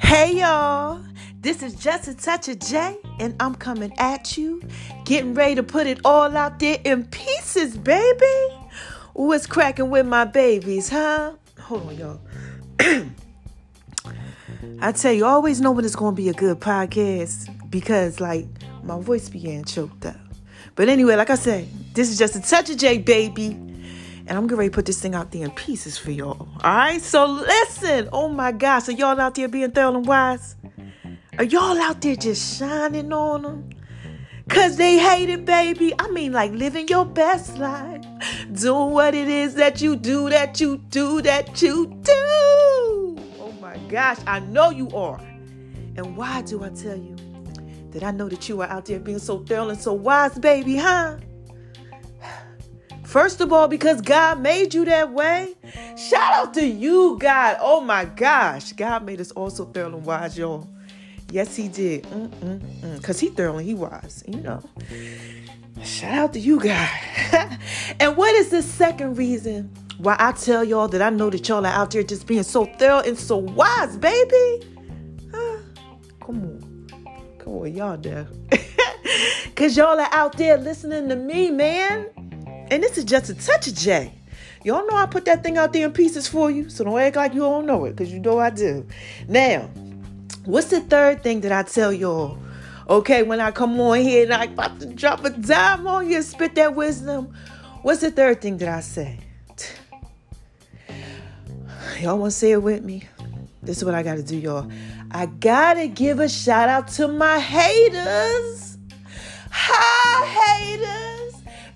Hey y'all, this is just a touch of J, and I'm coming at you, getting ready to put it all out there in pieces, baby. What's cracking with my babies, huh? Hold on, y'all. I tell you, always know when it's gonna be a good podcast because, like, my voice began choked up. But anyway, like I said, this is just a touch of J, baby. And I'm getting ready to put this thing out there in pieces for y'all. All right? So listen. Oh my gosh. Are y'all out there being thorough and wise? Are y'all out there just shining on them? Cause they hate it, baby. I mean, like living your best life. Doing what it is that you do, that you do, that you do. Oh my gosh, I know you are. And why do I tell you that I know that you are out there being so thorough and so wise, baby, huh? First of all, because God made you that way. Shout out to you, God. Oh my gosh. God made us all so thorough and wise, y'all. Yes, he did. Mm, mm, mm. Because he thoroughly, he wise, you know. Shout out to you, God. and what is the second reason why I tell y'all that I know that y'all are out there just being so thorough and so wise, baby? Huh? Come on. Come on, y'all there. Because y'all are out there listening to me, man. And this is just a touch of J. Y'all know I put that thing out there in pieces for you, so don't act like you don't know it, because you know I do. Now, what's the third thing that I tell y'all? Okay, when I come on here and I about to drop a dime on you spit that wisdom, what's the third thing that I say? Y'all want to say it with me? This is what I got to do, y'all. I got to give a shout out to my haters. Hi, haters.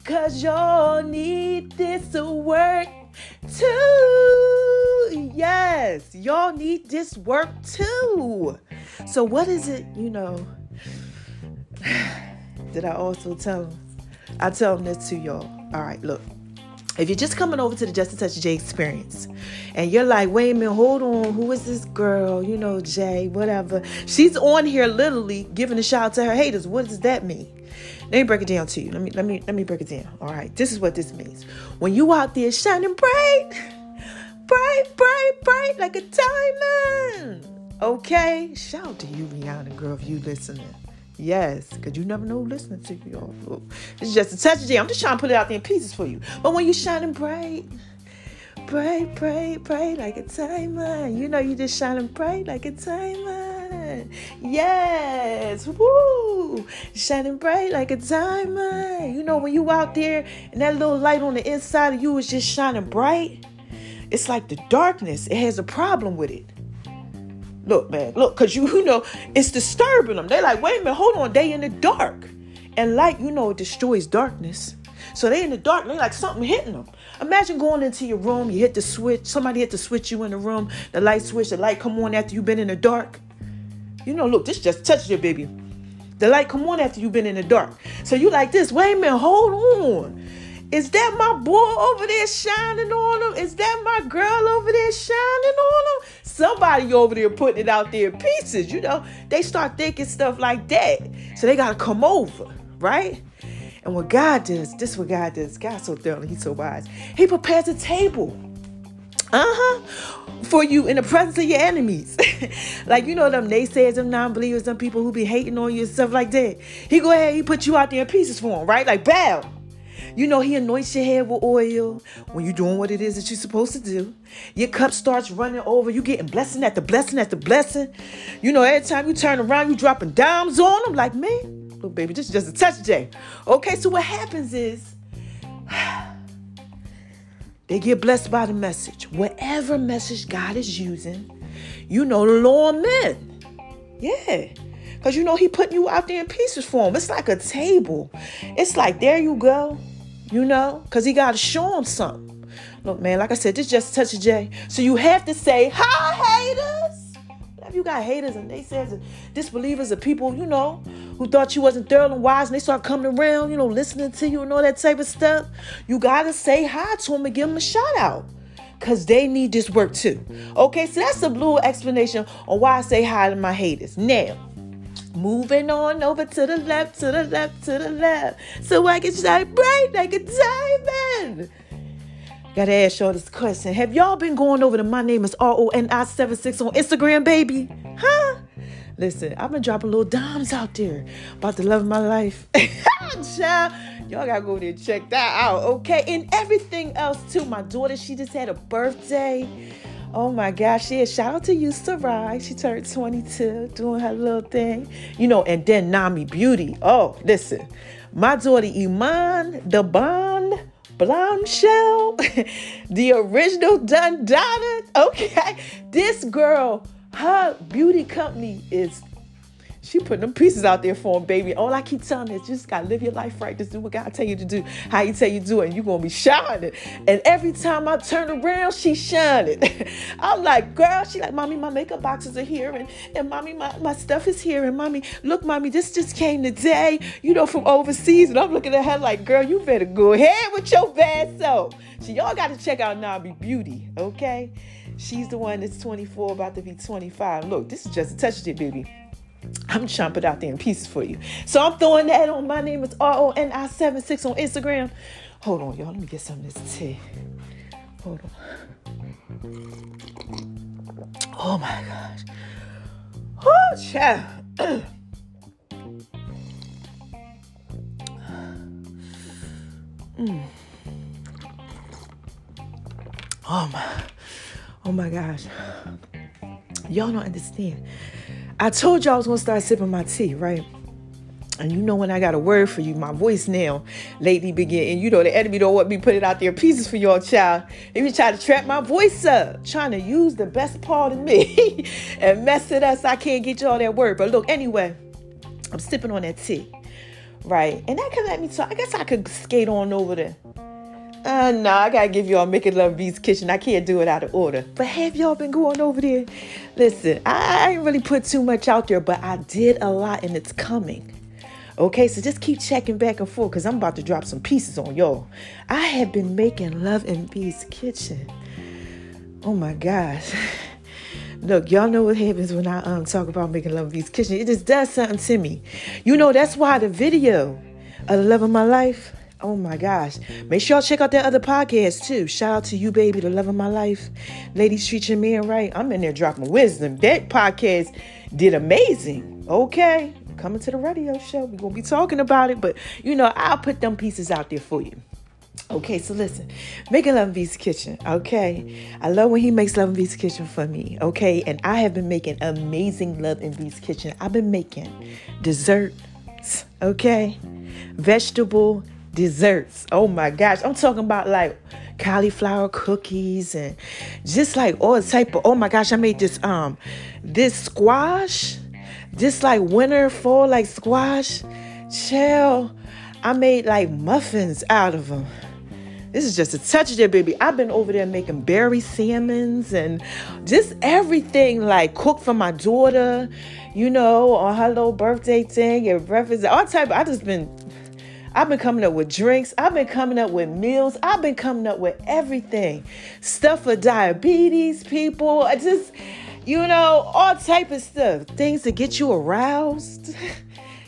Cause y'all need this to work too. Yes, y'all need this work too. So, what is it, you know? Did I also tell them? I tell them this to y'all. All right, look. If you're just coming over to the Just a Touch J experience and you're like, wait a minute, hold on, who is this girl? You know, Jay, whatever. She's on here literally giving a shout out to her haters. What does that mean? Let me break it down to you. Let me let me let me break it down. All right. This is what this means. When you out there shining bright, bright, bright, bright like a diamond. Okay. Shout out to you, Rihanna girl, if you listening. Yes, because you never know who listening to you. It's just a touch of jam. I'm just trying to put it out there in pieces for you. But when you shining bright, bright, bright, bright like a diamond, you know you just shining bright like a diamond. Yes, woo, shining bright like a diamond. You know when you out there and that little light on the inside of you is just shining bright. It's like the darkness. It has a problem with it. Look, man, look, because you, you know, it's disturbing them. They're like, wait a minute, hold on, they in the dark. And light, you know, it destroys darkness. So they in the dark, they like something hitting them. Imagine going into your room, you hit the switch, somebody hit the switch you in the room, the light switch, the light come on after you've been in the dark. You know, look, this just touched your baby. The light come on after you've been in the dark. So you like this, wait a minute, hold on. Is that my boy over there shining on him? Is that my girl over there shining on him? Somebody over there putting it out there in pieces, you know. They start thinking stuff like that. So they gotta come over, right? And what God does, this is what God does. God's so thorough, He's so wise. He prepares a table. Uh-huh. For you in the presence of your enemies. like you know them naysayers, them non-believers, them people who be hating on you and stuff like that. He go ahead, he put you out there in pieces for him, right? Like bow. You know, he anoints your head with oil when you're doing what it is that you're supposed to do. Your cup starts running over. You getting blessing after blessing after blessing. You know, every time you turn around, you dropping dimes on them. Like, man, little baby, this is just a touch J. Okay, so what happens is they get blessed by the message. Whatever message God is using, you know, the Lord meant. Yeah. Because you know, he putting you out there in pieces for him. It's like a table. It's like, there you go you know, because he got to show him something. Look, man, like I said, this just touch a J. So you have to say, hi, haters. You got haters and they says and disbelievers of people, you know, who thought you wasn't thorough and wise and they start coming around, you know, listening to you and all that type of stuff, you got to say hi to them and give them a shout out because they need this work too. Okay, so that's a blue explanation on why I say hi to my haters. Now, Moving on over to the left, to the left, to the left. So I can shine bright like a diamond. Gotta ask y'all this question. Have y'all been going over to my name is R-O-N-I-76 on Instagram, baby? Huh? Listen, I've been dropping little dimes out there about the love of my life. Child, y'all gotta go there and check that out, okay? And everything else too. My daughter, she just had a birthday. Oh my gosh, yeah. Shout out to you, Sarai. She turned 22, doing her little thing. You know, and then Nami Beauty. Oh, listen. My daughter Iman, the bond Bombshell, the original Don Dada. Okay, this girl, her beauty company is she putting them pieces out there for him, baby. All I keep telling is just gotta live your life right. Just do what God tell you to do, how you tell you do it, and you're gonna be shining. And every time I turn around, she's shining. I'm like, girl, she like, mommy, my makeup boxes are here, and, and mommy, my, my stuff is here, and mommy, look, mommy, this just came today, you know, from overseas. And I'm looking at her like, girl, you better go ahead with your bad self. So y'all gotta check out Nabi Beauty, okay? She's the one that's 24, about to be 25. Look, this is just a touch it, baby. I'm chomping out there in pieces for you. So I'm throwing that on. My name is R O N I 76 on Instagram. Hold on, y'all. Let me get some of this tea. Hold on. Oh my gosh. Oh, child. mm. Oh my. Oh my gosh. Y'all don't understand. I told you I was gonna start sipping my tea, right? And you know when I got a word for you, my voice now lately begin. And you know the enemy don't want me putting out there pieces for y'all, child. He be trying to trap my voice up, trying to use the best part of me and mess it up so I can't get you all that word. But look, anyway, I'm sipping on that tea, right? And that can let me talk. I guess I could skate on over there uh, no, I gotta give y'all Making Love V's Kitchen. I can't do it out of order. But have y'all been going over there? Listen, I, I ain't really put too much out there, but I did a lot and it's coming. Okay, so just keep checking back and forth because I'm about to drop some pieces on y'all. I have been making Love and V's Kitchen. Oh my gosh. Look, y'all know what happens when I um talk about making Love and V's Kitchen. It just does something to me. You know, that's why the video of love of my life Oh my gosh. Make sure y'all check out that other podcast too. Shout out to you, baby, the love of my life. Ladies treat your man right. I'm in there dropping wisdom. That podcast did amazing. Okay. Coming to the radio show. We're gonna be talking about it, but you know, I'll put them pieces out there for you. Okay, so listen, making Love and V's Kitchen. Okay, I love when he makes Love and V's Kitchen for me. Okay, and I have been making amazing Love and V's Kitchen. I've been making desserts. Okay, vegetable desserts. Oh my gosh. I'm talking about like cauliflower cookies and just like all type of oh my gosh, I made this um this squash. This like winter fall like squash. Shell, I made like muffins out of them. This is just a touch of there, baby. I've been over there making berry salmons and just everything like cooked for my daughter, you know, on her little birthday thing and breakfast, all type. I just been I've been coming up with drinks. I've been coming up with meals. I've been coming up with everything. Stuff for diabetes people. I just, you know, all type of stuff. Things to get you aroused.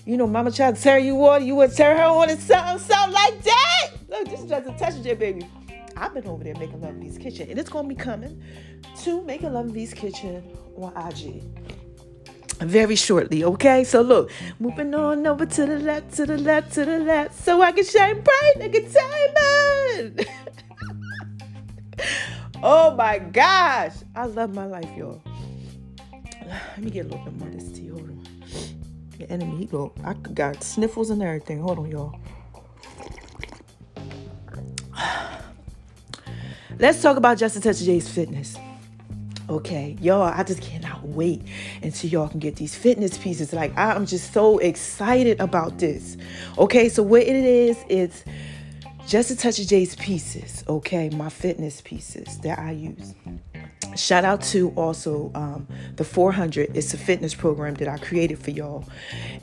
You know, mama tried to tear you on, you would tear her on and something, something like that. Look, just a touch of it, baby. I've been over there making Love V's Kitchen, and it's gonna be coming to Making Love V's Kitchen on IG very shortly. Okay, so look, moving on over to the left, to the left, to the left, so I can shine bright like a diamond. oh my gosh, I love my life, y'all. Let me get a little bit more of this tea. Hold on. The enemy, he go. I got sniffles and everything. Hold on, y'all. Let's talk about Just a Touch J's fitness. Okay, y'all, I just cannot wait until y'all can get these fitness pieces. Like, I'm just so excited about this. Okay, so what it is, it's just a touch of J's pieces. Okay, my fitness pieces that I use. Shout out to also um, the 400. It's a fitness program that I created for y'all.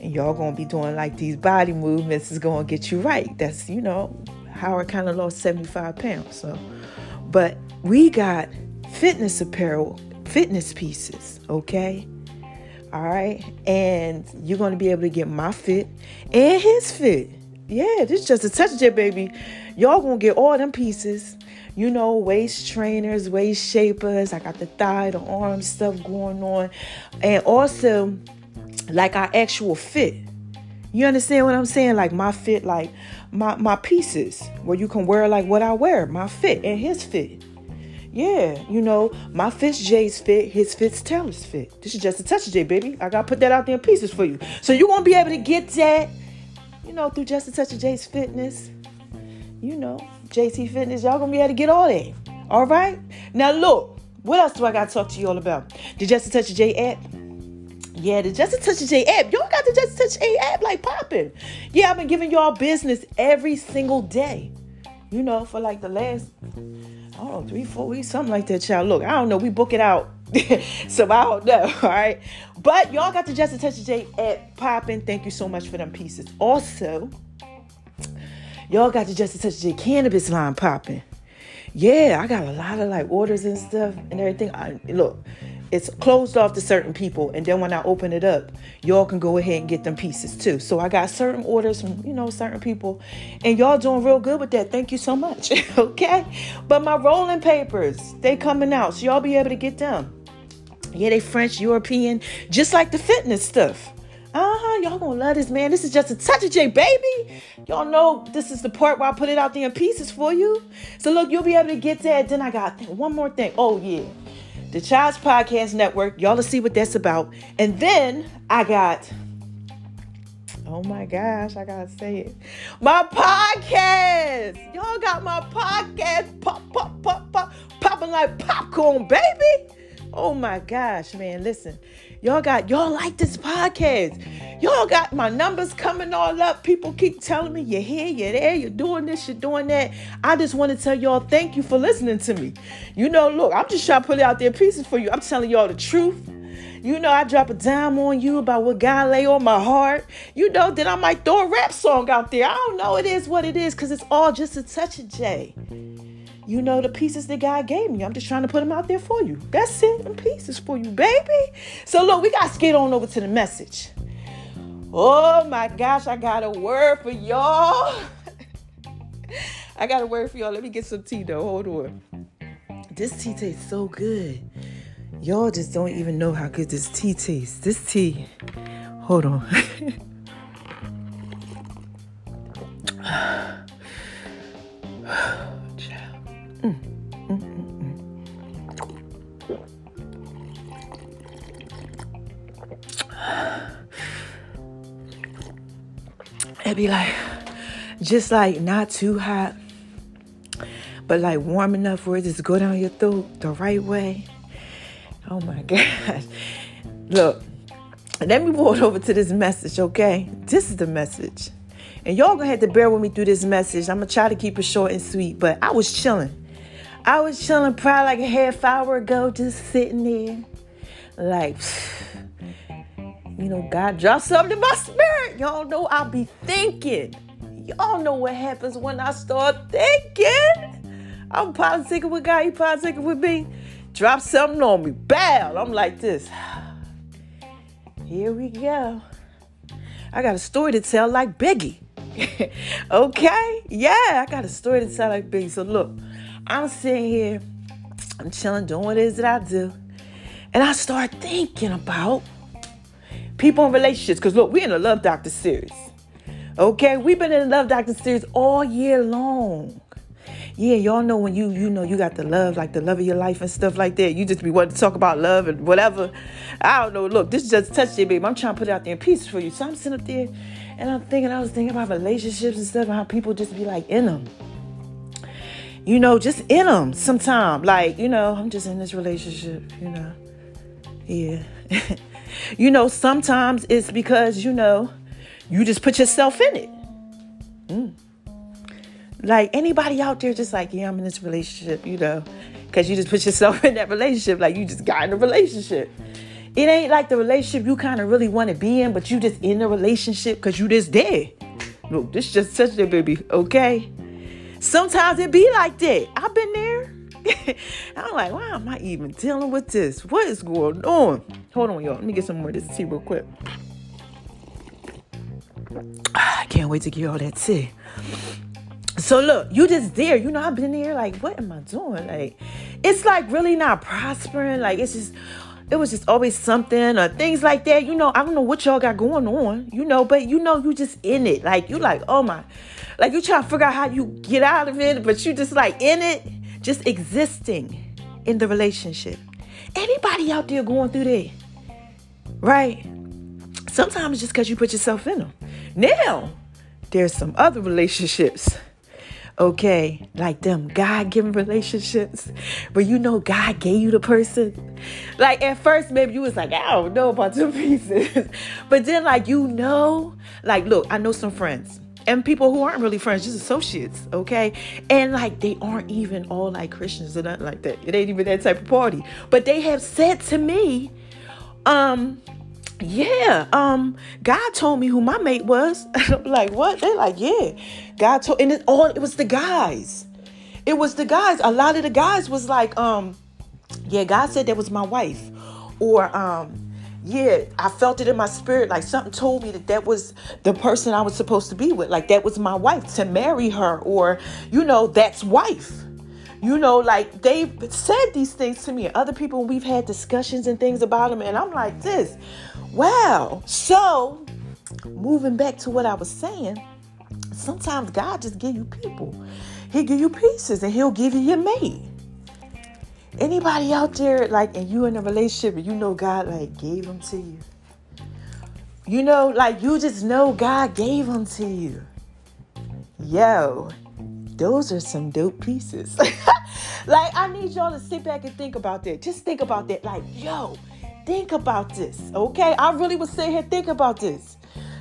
And y'all gonna be doing like these body movements is gonna get you right. That's, you know, how I kind of lost 75 pounds. So, but we got fitness apparel, fitness pieces, okay? All right. And you're going to be able to get my fit and his fit. Yeah, this is just a touch of it, baby. Y'all going to get all them pieces. you know, waist trainers, waist shapers. I got the thigh, the arm stuff going on. And also, like our actual fit. You understand what I'm saying? Like my fit, like my, my pieces, where you can wear like what I wear, my fit and his fit. Yeah, you know, my fit's Jay's fit, his fit's Taylor's fit. This is just a touch of Jay, baby. I gotta put that out there in pieces for you. So you won't be able to get that, you know, through just a touch of Jay's fitness. You know, JT Fitness, y'all gonna be able to get all that. All right? Now look, what else do I gotta talk to you all about? The Just a Touch of J app. Yeah, the Just a Touch of J app. Y'all got the Just a Touch J app like popping. Yeah, I've been giving y'all business every single day. You know, for like the last oh, three, four weeks, something like that, child. Look, I don't know. We book it out. so I don't know. All right. But y'all got the Just Touch of J at popping. Thank you so much for them pieces. Also, y'all got the Just Touch of J cannabis line popping. Yeah, I got a lot of like orders and stuff and everything. I, look, it's closed off to certain people and then when i open it up y'all can go ahead and get them pieces too so i got certain orders from you know certain people and y'all doing real good with that thank you so much okay but my rolling papers they coming out so y'all be able to get them yeah they french european just like the fitness stuff uh-huh, y'all gonna love this, man. This is just a touch of J, baby. Y'all know this is the part where I put it out there in pieces for you. So look, you'll be able to get that. Then I got one more thing. Oh yeah, the Child's Podcast Network. Y'all to see what that's about. And then I got, oh my gosh, I gotta say it. My podcast. Y'all got my podcast pop, pop, pop, pop, popping like popcorn, baby. Oh my gosh, man. Listen, Y'all got y'all like this podcast. Y'all got my numbers coming all up. People keep telling me you're here, you're there, you're doing this, you're doing that. I just want to tell y'all thank you for listening to me. You know, look, I'm just trying to put out there pieces for you. I'm telling y'all the truth. You know, I drop a dime on you about what God lay on my heart. You know, then I might throw a rap song out there. I don't know. It is what it is because it's all just a touch of J you know, the pieces that God gave me. I'm just trying to put them out there for you. That's it, in pieces for you, baby. So look, we got to skate on over to the message. Oh my gosh, I got a word for y'all. I got a word for y'all. Let me get some tea though. Hold on. This tea tastes so good. Y'all just don't even know how good this tea tastes. This tea. Hold on. It'd be like, just like not too hot, but like warm enough where it just go down your throat the right way. Oh my God. Look, let me walk over to this message, okay? This is the message. And y'all gonna have to bear with me through this message. I'm gonna try to keep it short and sweet, but I was chilling. I was chilling probably like a half hour ago, just sitting there. Like, you know, God dropped something in my spirit. Y'all know I'll be thinking. Y'all know what happens when I start thinking. I'm politicking with God, he politicking with me. Drop something on me. Bam! I'm like this. Here we go. I got a story to tell like Biggie. okay? Yeah, I got a story to tell like Biggie. So look, I'm sitting here, I'm chilling, doing what it is that I do. And I start thinking about people in relationships. Because look, we're in a Love Doctor series. Okay, we've been in a Love Doctor series all year long. Yeah, y'all know when you you know you got the love, like the love of your life and stuff like that. You just be wanting to talk about love and whatever. I don't know. Look, this is just touch it, baby. I'm trying to put it out there in pieces for you. So I'm sitting up there and I'm thinking, I was thinking about relationships and stuff, and how people just be like in them you know, just in them sometime. Like, you know, I'm just in this relationship, you know. Yeah. you know, sometimes it's because, you know, you just put yourself in it. Mm. Like anybody out there just like, yeah, I'm in this relationship, you know, because you just put yourself in that relationship. Like you just got in a relationship. It ain't like the relationship you kind of really want to be in, but you just in the relationship because you just there. Look, this just such a baby, okay? Sometimes it be like that. I've been there. I'm like, why am I even dealing with this? What is going on? Hold on, y'all. Let me get some more of this tea real quick. I can't wait to get all that tea. So look, you just there. You know, I've been there. Like, what am I doing? Like, it's like really not prospering. Like, it's just, it was just always something or things like that. You know, I don't know what y'all got going on. You know, but you know, you just in it. Like, you like, oh my, like you trying to figure out how you get out of it, but you just like in it, just existing in the relationship. Anybody out there going through that, right? Sometimes just because you put yourself in them. Now, there's some other relationships okay, like them God given relationships where you know God gave you the person. Like at first, maybe you was like, I don't know about two pieces. but then, like, you know, like, look, I know some friends and people who aren't really friends, just associates, okay? And like they aren't even all like Christians or nothing like that. It ain't even that type of party. But they have said to me, um, yeah, um, God told me who my mate was. I'm like, what? They're like, yeah. God told and it all it was the guys. It was the guys. A lot of the guys was like, um, yeah, God said that was my wife. Or um, yeah, I felt it in my spirit. Like something told me that that was the person I was supposed to be with. Like that was my wife to marry her, or you know, that's wife. You know, like they've said these things to me. Other people, we've had discussions and things about them, and I'm like, this, wow. So, moving back to what I was saying, sometimes God just give you people. He give you pieces, and He'll give you your mate. Anybody out there like and you in a relationship and you know God like gave them to you? You know, like you just know God gave them to you. Yo, those are some dope pieces. like I need y'all to sit back and think about that. Just think about that. Like, yo, think about this. Okay? I really was sitting here think about this.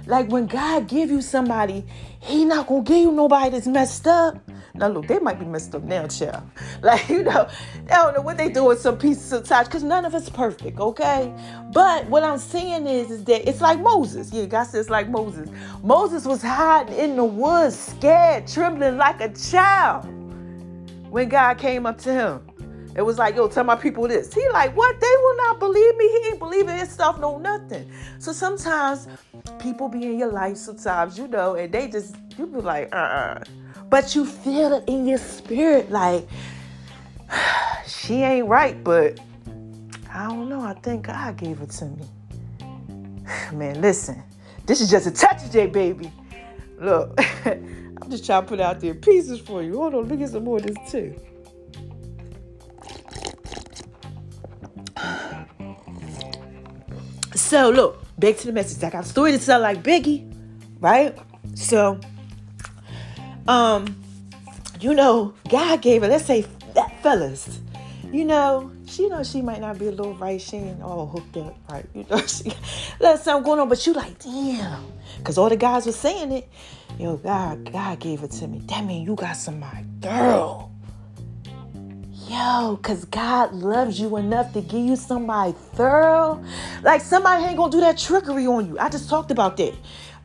Like when God give you somebody, He not gonna give you nobody that's messed up. Now look, they might be messed up now, child. Like you know, I don't know what they do with some pieces of touch because none of it's perfect, okay? But what I'm saying is, is that it's like Moses. Yeah, God says like Moses. Moses was hiding in the woods, scared, trembling like a child when God came up to him. It was like, yo, tell my people this. He like, what? They will not believe me. He ain't believing his stuff, no nothing. So sometimes people be in your life sometimes, you know, and they just, you be like, uh-uh. But you feel it in your spirit, like, she ain't right, but I don't know. I think God gave it to me. Man, listen, this is just a touch of J, baby. Look, I'm just trying to put out there pieces for you. Hold on, let me get some more of this too. So look, back to the message. I got a story to tell like Biggie, right? So, um, you know, God gave her, let's say that fellas, you know, she knows she might not be a little right. She ain't all hooked up, right? You know, she let something going on, but you like, damn. Cause all the guys were saying it. Yo, God, God gave it to me. That mean you got some my girl. Yo, cause God loves you enough to give you somebody thorough. Like somebody ain't gonna do that trickery on you. I just talked about that.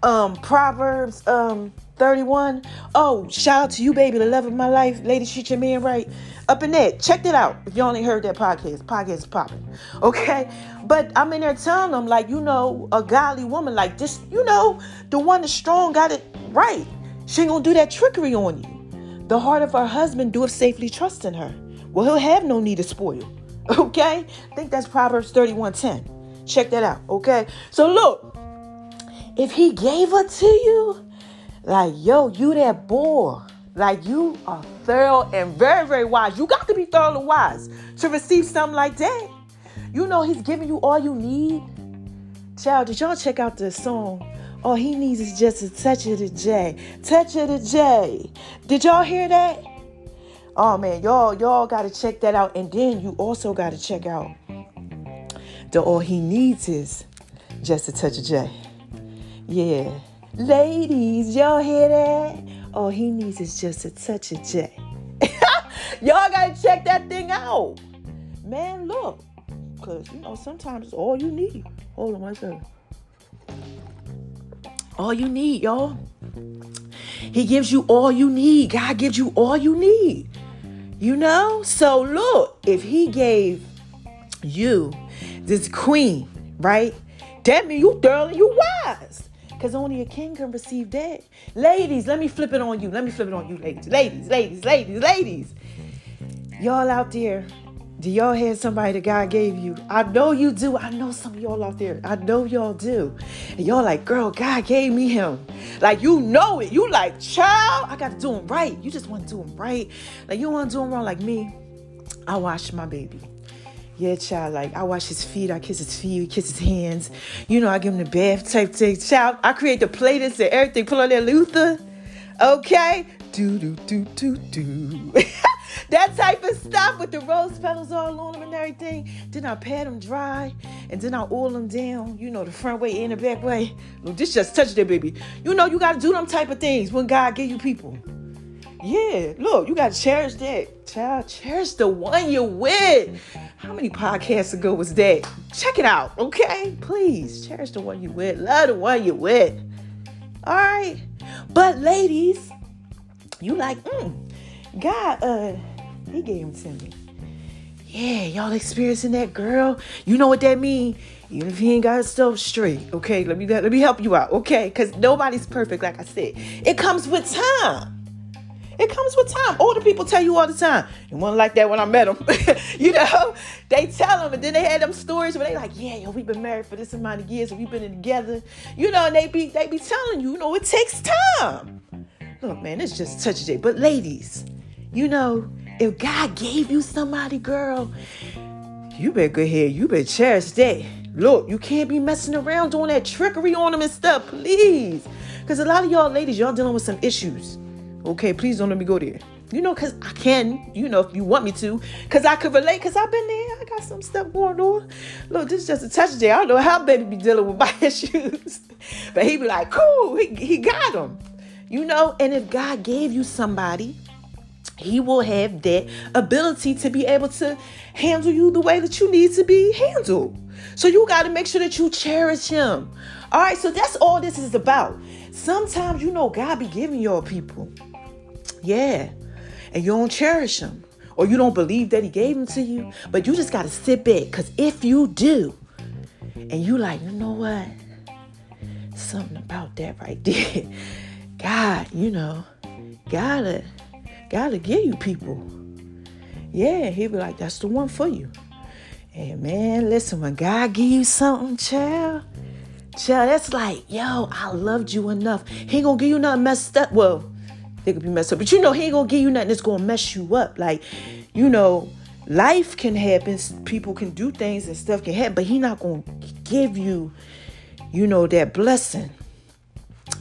Um, Proverbs um 31. Oh, shout out to you, baby, the love of my life. Lady, treat your man right. Up in there. Check it out. If you only heard that podcast, podcast is popping. Okay? But I'm in there telling them, like, you know, a godly woman, like this, you know, the one that's strong got it right. She ain't gonna do that trickery on you. The heart of her husband doeth safely trust in her. Well, he'll have no need to spoil. Okay? I think that's Proverbs 31:10. Check that out. Okay? So look, if he gave her to you, like, yo, you that boy. Like you are thorough and very, very wise. You got to be thorough and wise to receive something like that. You know he's giving you all you need. Child, did y'all check out the song? All he needs is just a touch of the J. Touch of the J. Did y'all hear that? Oh man, y'all, y'all gotta check that out. And then you also gotta check out the all he needs is just a touch of J. Yeah. Ladies, y'all hear that? All he needs is just a touch of J. y'all gotta check that thing out. Man, look. Cause you know, sometimes it's all you need. Hold on one second. All you need, y'all. He gives you all you need. God gives you all you need. You know? So look, if he gave you this queen, right? That means you thoroughly you wise. Because only a king can receive that. Ladies, let me flip it on you. Let me flip it on you, ladies. Ladies, ladies, ladies, ladies. Y'all out there, do y'all have somebody that God gave you? I know you do. I know some of y'all out there. I know y'all do. And y'all like, girl, God gave me him. Like you know it. You like, child, I got to do him right. You just want to do him right. Like you want to do him wrong like me. I wash my baby. Yeah, child, like I wash his feet, I kiss his feet, kiss his hands. You know, I give him the bath type thing. Child, I create the playlists and everything. Put on that Luther. Okay? Do, do, do, do, do. that type of stuff with the rose petals all on them and everything. Then I pat them dry and then I oil them down, you know, the front way and the back way. Look, this just touch that baby. You know, you got to do them type of things when God give you people. Yeah, look, you got to cherish that. Child, cherish the one you're with. How many podcasts ago was that? Check it out, okay? Please, cherish the one you with. Love the one you with. All right? But ladies, you like, mm, God, uh, he gave him to me. Yeah, y'all experiencing that girl. You know what that mean? Even if he ain't got his stuff straight, okay? Let me let me help you out, okay? Because nobody's perfect, like I said. It comes with time. It comes with time. Older people tell you all the time. It wasn't like that when I met them. you know, they tell them, and then they had them stories where they like, yeah, yo, we've been married for this amount of years, and we've been together. You know, and they be they be telling you, you know, it takes time. Look, man, it's just touch day. But ladies, you know, if God gave you somebody, girl, you better go ahead. You better cherish that. Look, you can't be messing around doing that trickery on them and stuff, please. Because a lot of y'all ladies, y'all dealing with some issues. Okay, please don't let me go there. You know, because I can, you know, if you want me to, because I could relate, because I've been there. I got some stuff going on. Look, this is just a touch day. I don't know how baby be dealing with my issues. but he be like, cool, he, he got them. You know, and if God gave you somebody, he will have that ability to be able to handle you the way that you need to be handled. So you got to make sure that you cherish him. All right, so that's all this is about. Sometimes you know God be giving your people. Yeah. And you don't cherish them. Or you don't believe that he gave them to you. But you just got to sit back. Because if you do, and you like, you know what? Something about that right there. God, you know, gotta, gotta give you people. Yeah, he'll be like, that's the one for you. And man, listen, when God give you something, child, child, that's like, yo, I loved you enough. He ain't gonna give you nothing messed up. Well, they could be messed up, but you know, he ain't gonna give you nothing that's gonna mess you up. Like, you know, life can happen, people can do things and stuff can happen, but he not gonna give you, you know, that blessing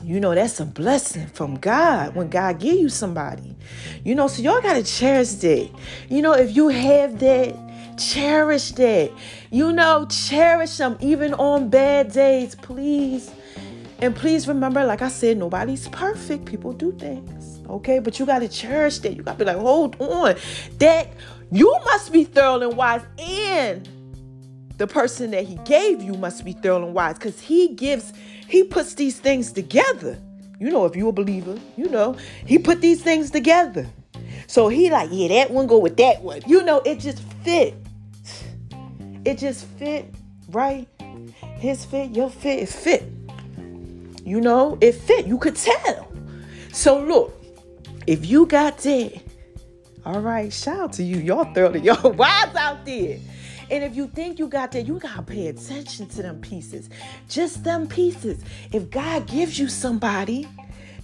you know, that's a blessing from God when God give you somebody. You know, so y'all gotta cherish that. You know, if you have that, cherish that. You know, cherish them even on bad days, please. And please remember, like I said, nobody's perfect. People do things. Okay, but you gotta cherish that. You gotta be like, hold on. That you must be thorough and wise and the person that he gave you must be thorough and wise because he gives, he puts these things together. You know, if you're a believer, you know, he put these things together. So he like, yeah, that one go with that one. You know, it just fit. It just fit, right? His fit, your fit, it fit. You know, it fit. You could tell. So look, if you got that, all right, shout out to you. Y'all thoroughly, y'all wise out there. And if you think you got that, you got to pay attention to them pieces. Just them pieces. If God gives you somebody,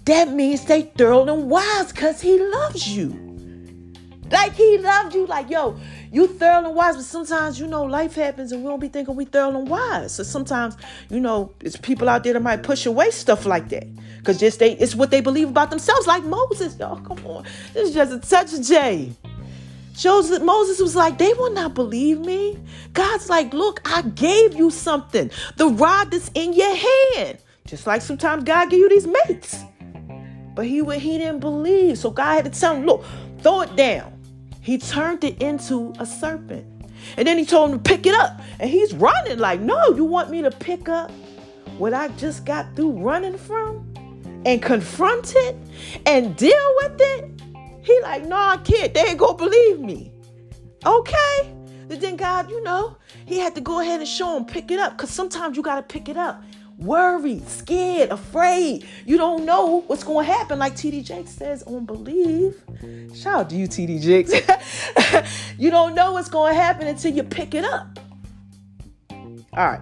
that means they thorough and wise because he loves you. Like he loved you. Like, yo, you thorough and wise, but sometimes, you know, life happens and we don't be thinking we thorough and wise. So sometimes, you know, it's people out there that might push away stuff like that. Because just they it's what they believe about themselves, like Moses. Y'all, come on. This is just a touch of J. Joseph, Moses was like, they will not believe me. God's like, look, I gave you something. The rod that's in your hand. Just like sometimes God give you these mates. But he would he didn't believe. So God had to tell him, look, throw it down. He turned it into a serpent. And then he told him to pick it up. And he's running like, no, you want me to pick up what I just got through running from? And confront it and deal with it? He like, no, I can't. They ain't gonna believe me. Okay. But then God, you know, he had to go ahead and show him, pick it up. Because sometimes you gotta pick it up worried, scared, afraid. You don't know what's going to happen. Like TD Jakes says on Believe. Shout out to you, TD Jakes. you don't know what's going to happen until you pick it up. All right.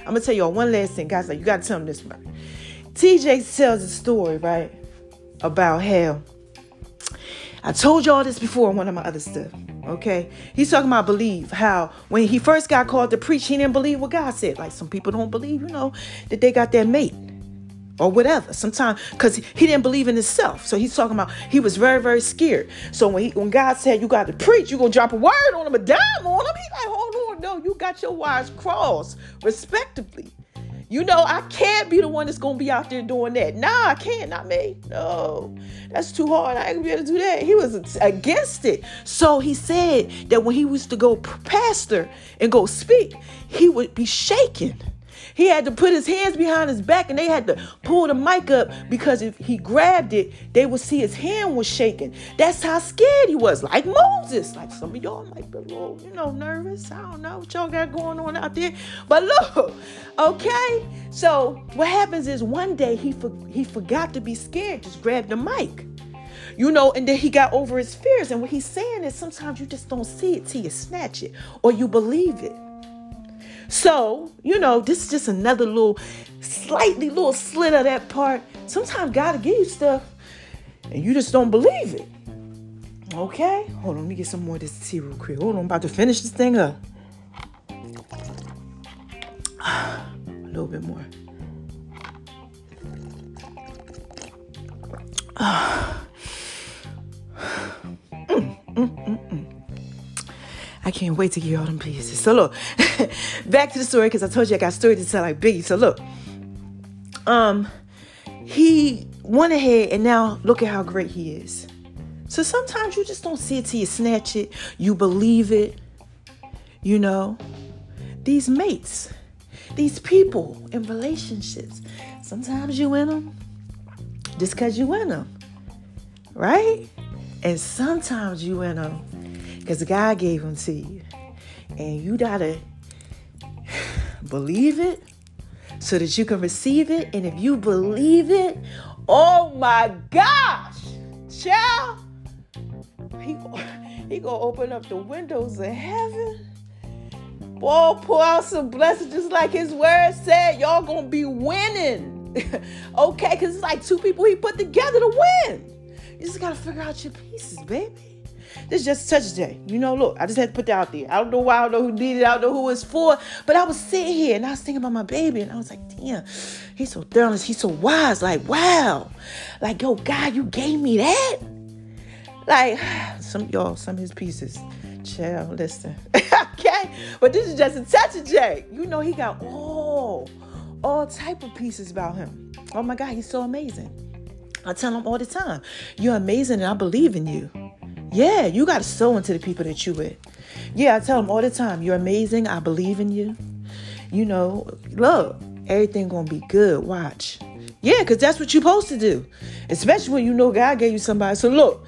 I'm going to tell y'all one last thing. Guys, like, you got to tell them this right. TJ tells a story, right, about how I told y'all this before on one of my other stuff. Okay. He's talking about believe how when he first got called to preach, he didn't believe what God said. Like some people don't believe, you know, that they got their mate or whatever. Sometimes because he didn't believe in himself. So he's talking about he was very, very scared. So when he when God said you got to preach, you're gonna drop a word on him, a dime on him. He's like, hold on, no, you got your wires crossed respectively. You know, I can't be the one that's gonna be out there doing that. Nah, I can't, not me. No, that's too hard. I ain't gonna be able to do that. He was against it. So he said that when he used to go pastor and go speak, he would be shaking. He had to put his hands behind his back and they had to pull the mic up because if he grabbed it, they would see his hand was shaking. That's how scared he was, like Moses. Like some of y'all might be a little, you know, nervous. I don't know what y'all got going on out there. But look, okay. So what happens is one day he for, he forgot to be scared, just grabbed the mic. You know, and then he got over his fears. And what he's saying is sometimes you just don't see it till you snatch it or you believe it. So, you know, this is just another little, slightly little slit of that part. Sometimes God will give you stuff and you just don't believe it. Okay? Hold on, let me get some more of this tea real quick. Hold on, I'm about to finish this thing up. A little bit more. Mm, mm, mm, I can't wait to get all them pieces. So look, back to the story because I told you I got story to tell like Biggie. So look, um, he went ahead and now look at how great he is. So sometimes you just don't see it till you snatch it. You believe it. You know, these mates, these people in relationships. Sometimes you in them just because you in them, right? And sometimes you in them because God gave them to you. And you gotta believe it so that you can receive it. And if you believe it, oh my gosh, child, he, he gonna open up the windows of heaven. Boy, pour out some blessings just like his word said. Y'all gonna be winning. okay, because it's like two people he put together to win. You just gotta figure out your pieces, baby. This is just a day. You know, look, I just had to put that out there. I don't know why, I don't know who did it, I don't know who it's for, but I was sitting here and I was thinking about my baby and I was like, damn, he's so thorough, he's so wise. Like, wow. Like, yo, God, you gave me that? Like, some y'all, some of his pieces. Chill, listen. okay? But this is just a touch of Jay. You know, he got all, all type of pieces about him. Oh my God, he's so amazing. I tell him all the time, you're amazing and I believe in you. Yeah, you got to sow into the people that you with. Yeah, I tell them all the time, you're amazing. I believe in you. You know, look, everything gonna be good. Watch. Yeah, because that's what you're supposed to do. Especially when you know God gave you somebody. So look,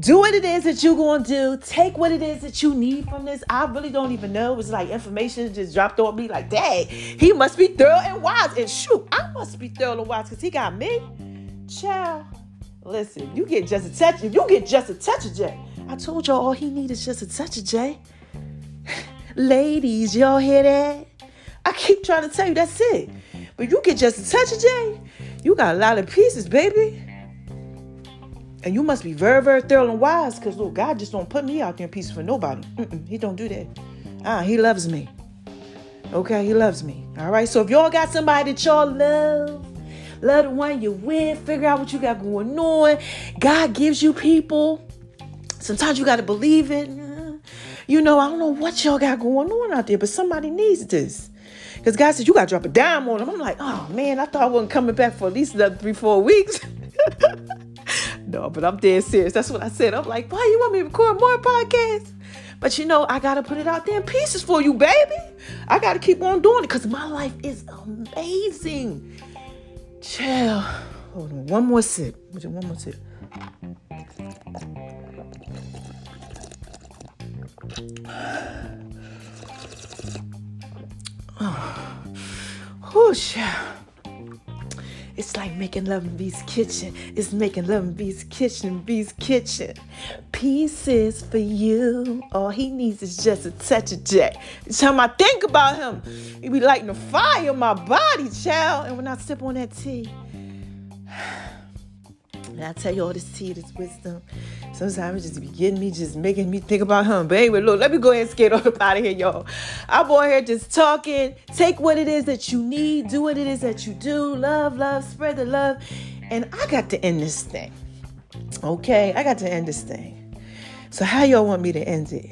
do what it is that you're going to do. Take what it is that you need from this. I really don't even know. It's like information just dropped on me like, dang, he must be thorough and wise. And shoot, I must be thorough and wise because he got me. Child. Listen, you get just a touch. You get just a touch of Jay. I told y'all all he needs is just a touch of Jay. Ladies, y'all hear that? I keep trying to tell you that's it. But you get just a touch of Jay, you got a lot of pieces, baby. And you must be very, very thorough and wise, because look, God just don't put me out there in pieces for nobody. Mm-mm, he don't do that. Ah, he loves me. Okay, he loves me. All right. So if y'all got somebody that y'all love, love the one you're with, figure out what you got going on. God gives you people. Sometimes you got to believe it. You know, I don't know what y'all got going on out there, but somebody needs this. Because God said, you got to drop a dime on them. I'm like, oh man, I thought I wasn't coming back for at least another three, four weeks. no, but I'm dead serious. That's what I said. I'm like, why you want me to record more podcasts? But you know, I gotta put it out there in pieces for you, baby. I gotta keep on doing it because my life is amazing. Chill. Hold on. One more sip. One more sip. Oh. Whoosh. It's like making love in B's kitchen. It's making love in B's kitchen, B's kitchen. Pieces for you. All he needs is just a touch of J. Each time I think about him, he be lighting a fire in my body, child. And when I sip on that tea, and I tell you all this tea, this wisdom, sometimes it just be getting me, just making me think about him. But anyway, look, let me go ahead and skate on up out of here, y'all. I'm on here just talking. Take what it is that you need, do what it is that you do. Love, love, spread the love. And I got to end this thing. Okay, I got to end this thing. So how y'all want me to end it?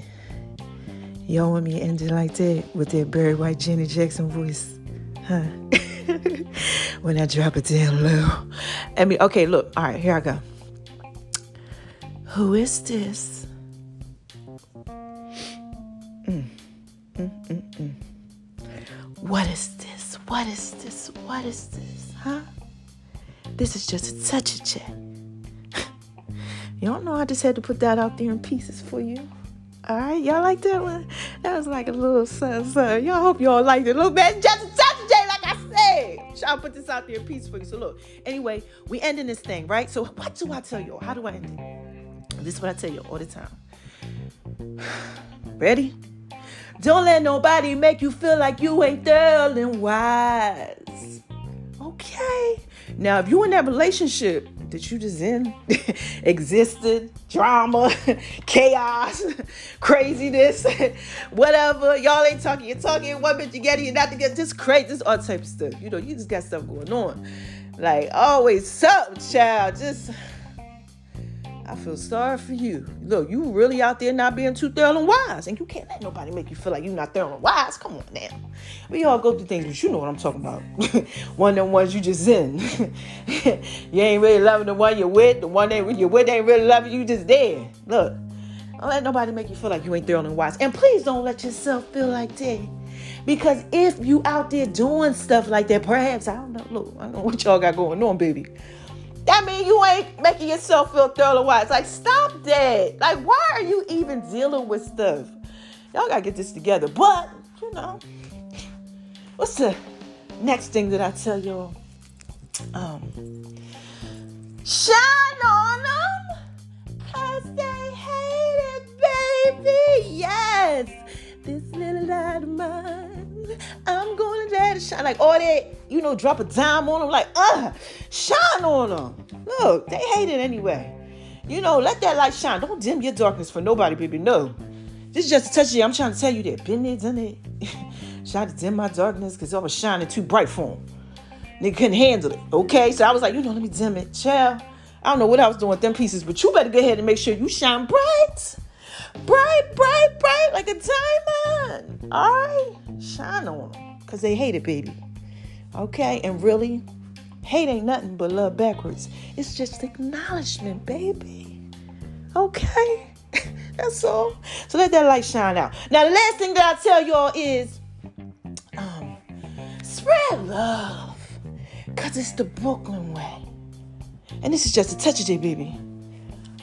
Y'all want me to end it like that with that Barry White Janet Jackson voice? Huh? when I drop it down low. I mean, okay, look. All right, here I go. Who is this? Mm, mm, mm. What is this? What is this? What is this? Huh? This is just a touch of you don't know I just had to put that out there in pieces for you. All right, y'all like that one? That was like a little son, son. Y'all hope y'all liked it. Look, man, just a touch J, I put this out there in peace for you. So look, anyway, we ending this thing, right? So what do I tell you? How do I end it? This is what I tell you all the time. Ready? Don't let nobody make you feel like you ain't thorough wise. Okay. Now, if you in that relationship that you just in existed, drama, chaos, craziness, whatever. Y'all ain't talking. You're talking one bit, you get it, you're not together. Just crazy, just all type of stuff. You know, you just got stuff going on. Like always, something, child. Just I feel sorry for you. Look, you really out there not being too thorough and wise, and you can't let nobody make you feel like you're not thorough and wise. Come on now. We all go through things, but you know what I'm talking about. one of them ones you just in. you ain't really loving the one you're with. The one that you're with ain't really loving you. Just there. Look, don't let nobody make you feel like you ain't thorough and wise. And please don't let yourself feel like that. Because if you out there doing stuff like that, perhaps I don't know. Look, I don't know what y'all got going on, baby. That mean you ain't making yourself feel thoroughly wise. Like, stop that. Like, why are you even dealing with stuff? Y'all gotta get this together. But, you know, what's the next thing that I tell y'all? Um, shine on them, cause they hate it, baby. Yes, this little light of mine, shine. Like all that, you know, drop a dime on them, like, uh, shine on them. Look, they hate it anyway. You know, let that light shine. Don't dim your darkness for nobody, baby. No. This is just a touch of you. I'm trying to tell you that. Been there, done it. Tried to dim my darkness because I was shining too bright for him. They couldn't handle it. Okay, so I was like, you know, let me dim it. Chill. I don't know what I was doing with them pieces, but you better go ahead and make sure you shine bright. Bright, bright, bright, like a diamond. All right? Shine on them because they hate it, baby. Okay? And really, hate ain't nothing but love backwards. It's just acknowledgement, baby. Okay? That's all. So let that light shine out. Now, the last thing that I tell y'all is um, spread love. Because it's the Brooklyn way. And this is just a touch of J, baby.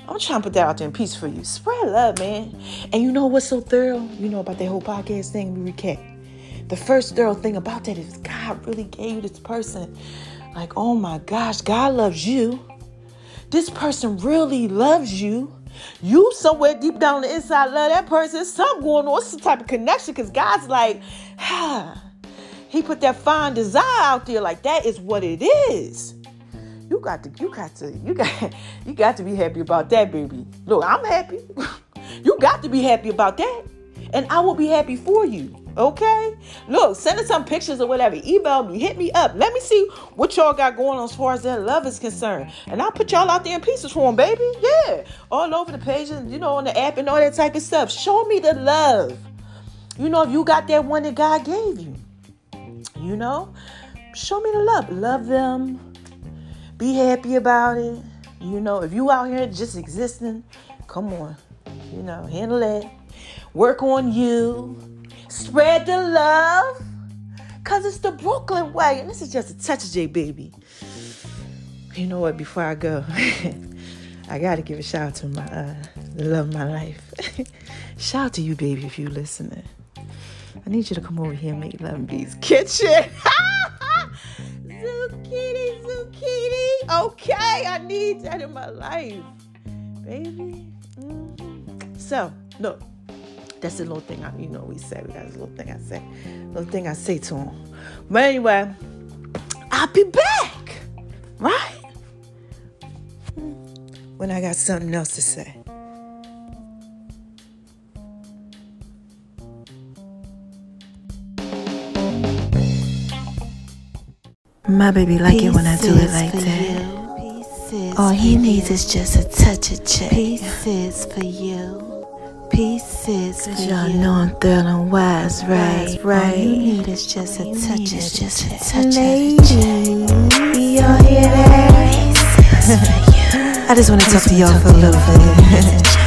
I'm trying to put that out there in peace for you. Spread love, man. And you know what's so thorough? You know about that whole podcast thing? We recap. The first thorough thing about that is God really gave you this person. Like, oh my gosh, God loves you. This person really loves you. You somewhere deep down the inside love that person. Something going on. Some type of connection because God's like, ah. He put that fine desire out there like that is what it is you got to you got to you got you got to be happy about that baby look i'm happy you got to be happy about that and i will be happy for you okay? Look send us some pictures or whatever. Email me. Hit me up. Let me see what y'all got going on as far as that love is concerned. And i'll put y'all out there in pieces for them baby. Yeah. All over the page and you know on the app and all that type of stuff. Show me the love. You know if you got that one that god gave you you know show me the love. Love them. Be happy about it. You know, if you out here just existing, come on. You know, handle it. Work on you. Spread the love. Cause it's the Brooklyn way. And this is just a touch J baby. You know what? Before I go, I gotta give a shout out to my uh, the love of my life. shout out to you, baby, if you listening. I need you to come over here and make love in B's kitchen. zucchini, zucchini. Okay, I need that in my life, baby. Mm-hmm. So, look that's the little thing I, you know, we say. We got a little thing I say, little thing I say to him. But anyway, I'll be back, right? When I got something else to say. My baby like it when I do it like that. All he needs is just a touch of check. Pieces for you. Pieces for Cause y'all you. know I'm thrilling wise, right? All Right. you need is just a touch of It's just a touch Ladies, y'all hear that? I just wanna talk to y'all for a little bit.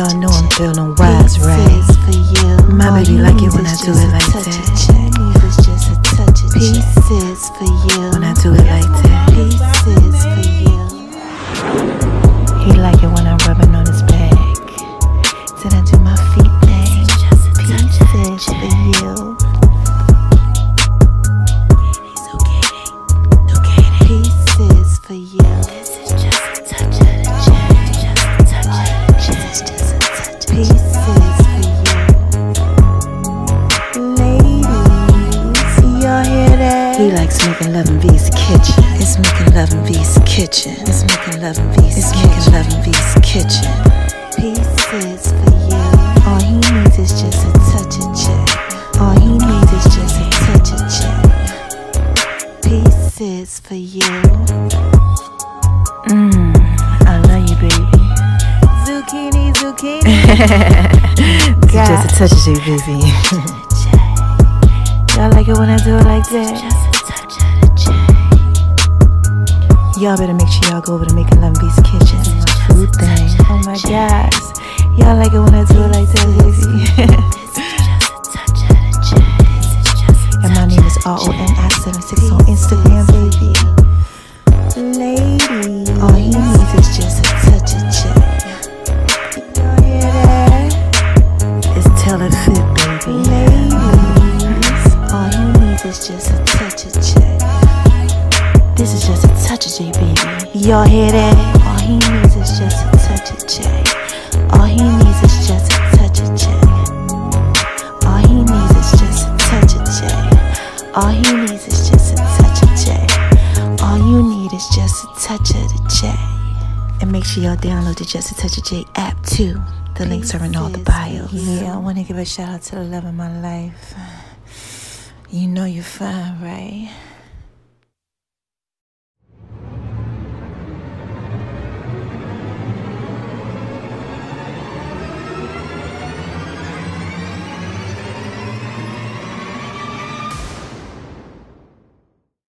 Y'all know I'm feeling wise, right? For you. My All baby you like it when I do it like touch that. of is just a touch of Pieces for you. When I do it like that. Sure y'all go over to Making Love V's kitchen. My food thing. Oh my gosh. Y'all like it when I do it like that, baby. This is just a touch of the check. This is just a and my name is R-O-N-I-76 on Instagram, baby. lady. All he Y'all hear that? All he needs is just a touch of check. All he needs is just a touch of check. All he needs is just a touch of check. All he needs is just a touch of check. All you need is just a touch of the check. And make sure y'all download the Just a Touch of J app too. The links are in all the bios. Yeah, I want to give a shout out to the love of my life. You know you're fine, right?